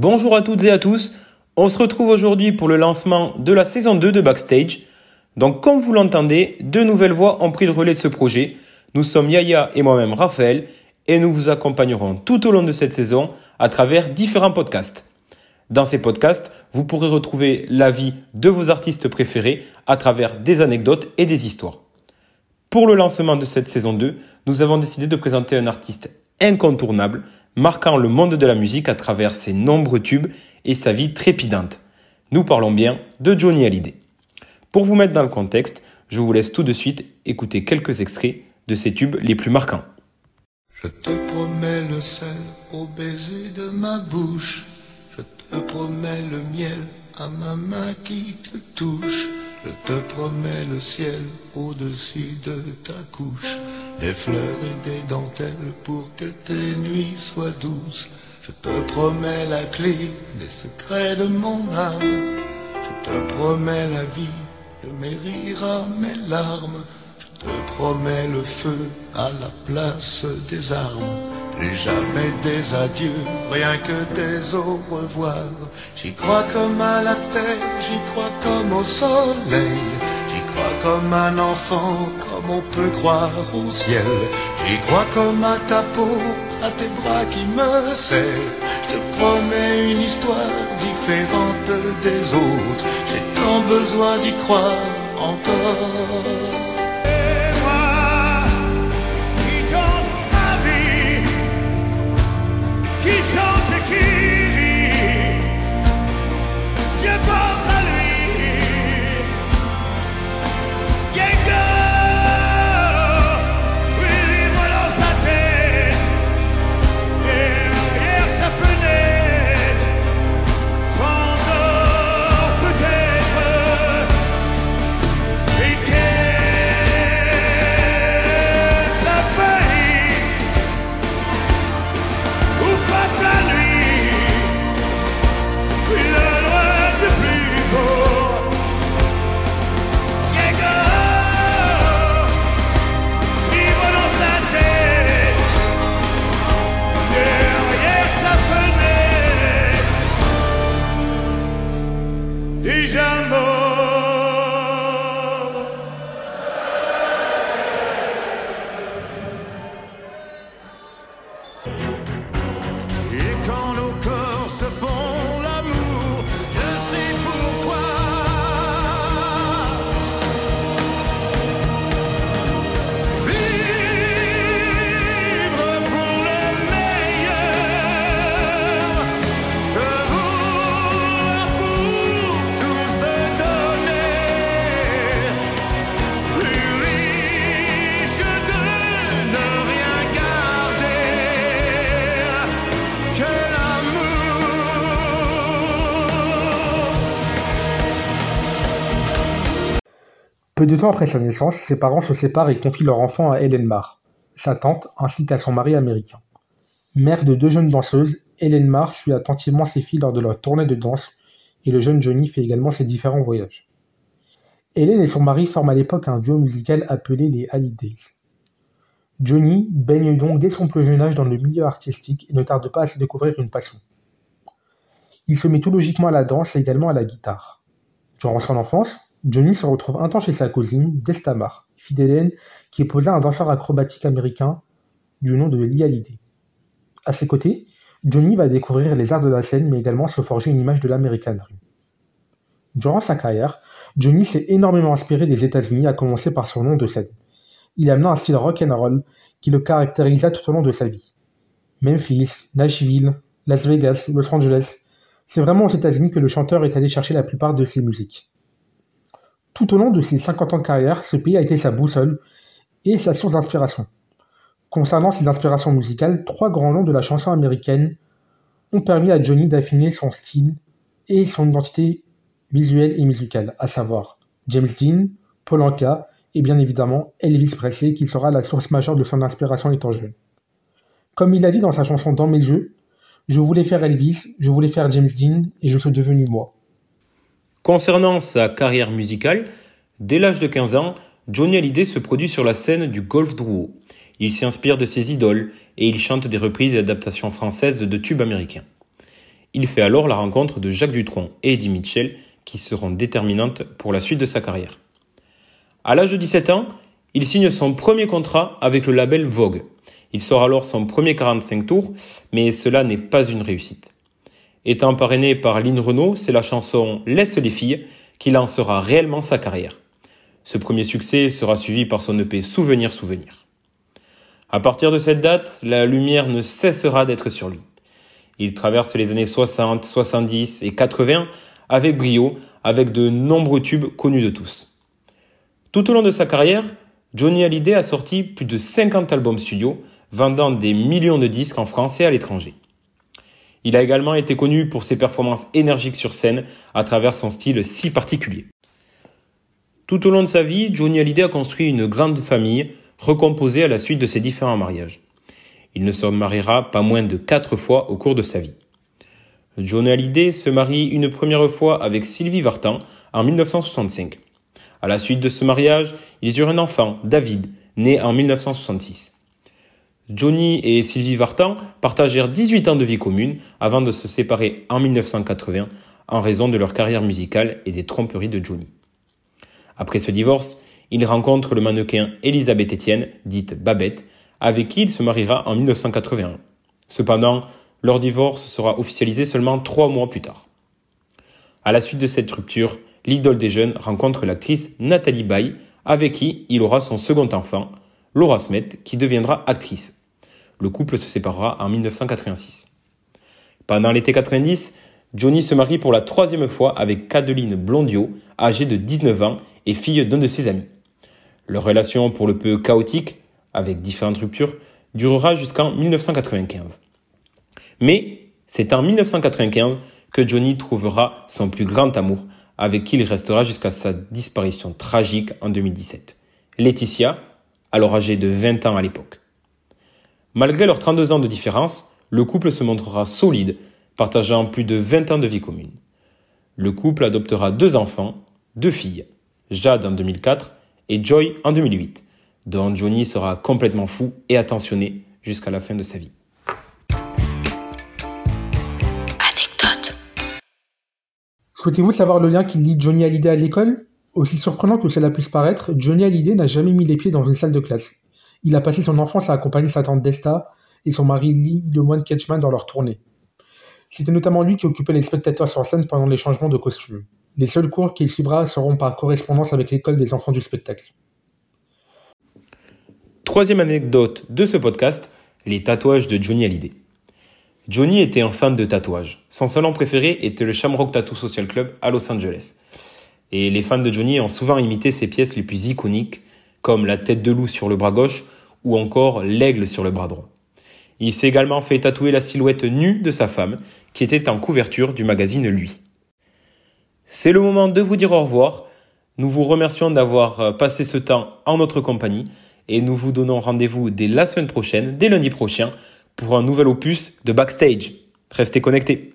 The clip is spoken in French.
Bonjour à toutes et à tous. On se retrouve aujourd'hui pour le lancement de la saison 2 de Backstage. Donc, comme vous l'entendez, deux nouvelles voix ont pris le relais de ce projet. Nous sommes Yaya et moi-même Raphaël et nous vous accompagnerons tout au long de cette saison à travers différents podcasts. Dans ces podcasts, vous pourrez retrouver l'avis de vos artistes préférés à travers des anecdotes et des histoires. Pour le lancement de cette saison 2, nous avons décidé de présenter un artiste incontournable, marquant le monde de la musique à travers ses nombreux tubes et sa vie trépidante. Nous parlons bien de Johnny Hallyday. Pour vous mettre dans le contexte, je vous laisse tout de suite écouter quelques extraits de ses tubes les plus marquants. Je te promets le sel au baiser de ma bouche. Je te promets le miel à ma main qui te touche. Je te promets le ciel au-dessus de ta couche. Des fleurs et des dentelles pour que tes nuits soient douces. Je te promets la clé des secrets de mon âme. Je te promets la vie de mes rires à mes larmes. Je te promets le feu à la place des armes. Jamais des adieux, rien que des au revoir. J'y crois comme à la terre, j'y crois comme au soleil. J'y crois comme un enfant, comme on peut croire au ciel. J'y crois comme à ta peau, à tes bras qui me serrent. Je te promets une histoire différente des autres. J'ai tant besoin d'y croire encore. Peu de temps après sa naissance, ses parents se séparent et confient leur enfant à Helen Marr, sa tante, ainsi qu'à son mari américain. Mère de deux jeunes danseuses, Helen Marr suit attentivement ses filles lors de leur tournée de danse et le jeune Johnny fait également ses différents voyages. Helen et son mari forment à l'époque un duo musical appelé les Hallidays. Johnny baigne donc dès son plus jeune âge dans le milieu artistique et ne tarde pas à se découvrir une passion. Il se met tout logiquement à la danse et également à la guitare. Durant son enfance, Johnny se retrouve un temps chez sa cousine, Destamar, d'Hélène, qui épousait un danseur acrobatique américain du nom de Lee Hallyday. À ses côtés, Johnny va découvrir les arts de la scène, mais également se forger une image de l'American Dream. Durant sa carrière, Johnny s'est énormément inspiré des États-Unis, à commencer par son nom de scène. Il amena un style rock and roll qui le caractérisa tout au long de sa vie. Memphis, Nashville, Las Vegas, Los Angeles, c'est vraiment aux États-Unis que le chanteur est allé chercher la plupart de ses musiques. Tout au long de ses 50 ans de carrière, ce pays a été sa boussole et sa source d'inspiration. Concernant ses inspirations musicales, trois grands noms de la chanson américaine ont permis à Johnny d'affiner son style et son identité visuelle et musicale, à savoir James Dean, Paul Anka et bien évidemment Elvis Presley, qui sera la source majeure de son inspiration étant jeune. Comme il l'a dit dans sa chanson Dans mes yeux, je voulais faire Elvis, je voulais faire James Dean et je suis devenu moi. Concernant sa carrière musicale, dès l'âge de 15 ans, Johnny Hallyday se produit sur la scène du golf drouot. Il s'inspire de ses idoles et il chante des reprises et adaptations françaises de tubes américains. Il fait alors la rencontre de Jacques Dutronc et Eddie Mitchell qui seront déterminantes pour la suite de sa carrière. À l'âge de 17 ans, il signe son premier contrat avec le label Vogue. Il sort alors son premier 45 tours, mais cela n'est pas une réussite. Étant parrainé par Lynn Renault, c'est la chanson Laisse les filles qui lancera réellement sa carrière. Ce premier succès sera suivi par son EP Souvenir Souvenir. À partir de cette date, la lumière ne cessera d'être sur lui. Il traverse les années 60, 70 et 80 avec brio, avec de nombreux tubes connus de tous. Tout au long de sa carrière, Johnny Hallyday a sorti plus de 50 albums studio, vendant des millions de disques en France et à l'étranger. Il a également été connu pour ses performances énergiques sur scène à travers son style si particulier. Tout au long de sa vie, Johnny Hallyday a construit une grande famille recomposée à la suite de ses différents mariages. Il ne se mariera pas moins de quatre fois au cours de sa vie. Johnny Hallyday se marie une première fois avec Sylvie Vartan en 1965. À la suite de ce mariage, ils eurent un enfant, David, né en 1966. Johnny et Sylvie Vartan partagèrent 18 ans de vie commune avant de se séparer en 1980 en raison de leur carrière musicale et des tromperies de Johnny. Après ce divorce, il rencontre le mannequin Elisabeth Etienne, dite Babette, avec qui il se mariera en 1981. Cependant, leur divorce sera officialisé seulement trois mois plus tard. À la suite de cette rupture, l'idole des jeunes rencontre l'actrice Nathalie Baye, avec qui il aura son second enfant, Laura Smet, qui deviendra actrice. Le couple se séparera en 1986. Pendant l'été 90, Johnny se marie pour la troisième fois avec Cadeline Blondio, âgée de 19 ans et fille d'un de ses amis. Leur relation, pour le peu chaotique, avec différentes ruptures, durera jusqu'en 1995. Mais c'est en 1995 que Johnny trouvera son plus grand amour, avec qui il restera jusqu'à sa disparition tragique en 2017. Laetitia, alors âgée de 20 ans à l'époque. Malgré leurs 32 ans de différence, le couple se montrera solide, partageant plus de 20 ans de vie commune. Le couple adoptera deux enfants, deux filles, Jade en 2004 et Joy en 2008, dont Johnny sera complètement fou et attentionné jusqu'à la fin de sa vie. Anecdote. Souhaitez-vous savoir le lien qui lie Johnny Hallyday à l'école? Aussi surprenant que cela puisse paraître, Johnny Hallyday n'a jamais mis les pieds dans une salle de classe. Il a passé son enfance à accompagner sa tante Desta et son mari Lee moine Ketchman dans leur tournée. C'était notamment lui qui occupait les spectateurs sur scène pendant les changements de costumes. Les seuls cours qu'il suivra seront par correspondance avec l'école des enfants du spectacle. Troisième anecdote de ce podcast, les tatouages de Johnny Hallyday. Johnny était un fan de tatouages. Son salon préféré était le Shamrock Tattoo Social Club à Los Angeles. Et les fans de Johnny ont souvent imité ses pièces les plus iconiques, comme la tête de loup sur le bras gauche ou encore l'aigle sur le bras droit. Il s'est également fait tatouer la silhouette nue de sa femme, qui était en couverture du magazine Lui. C'est le moment de vous dire au revoir. Nous vous remercions d'avoir euh, passé ce temps en notre compagnie et nous vous donnons rendez-vous dès la semaine prochaine, dès lundi prochain, pour un nouvel opus de Backstage. Restez connectés.